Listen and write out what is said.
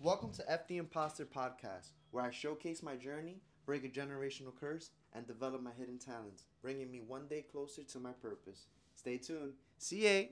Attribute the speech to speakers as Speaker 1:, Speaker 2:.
Speaker 1: Welcome to F Imposter podcast, where I showcase my journey, break a generational curse, and develop my hidden talents, bringing me one day closer to my purpose. Stay tuned. See ya.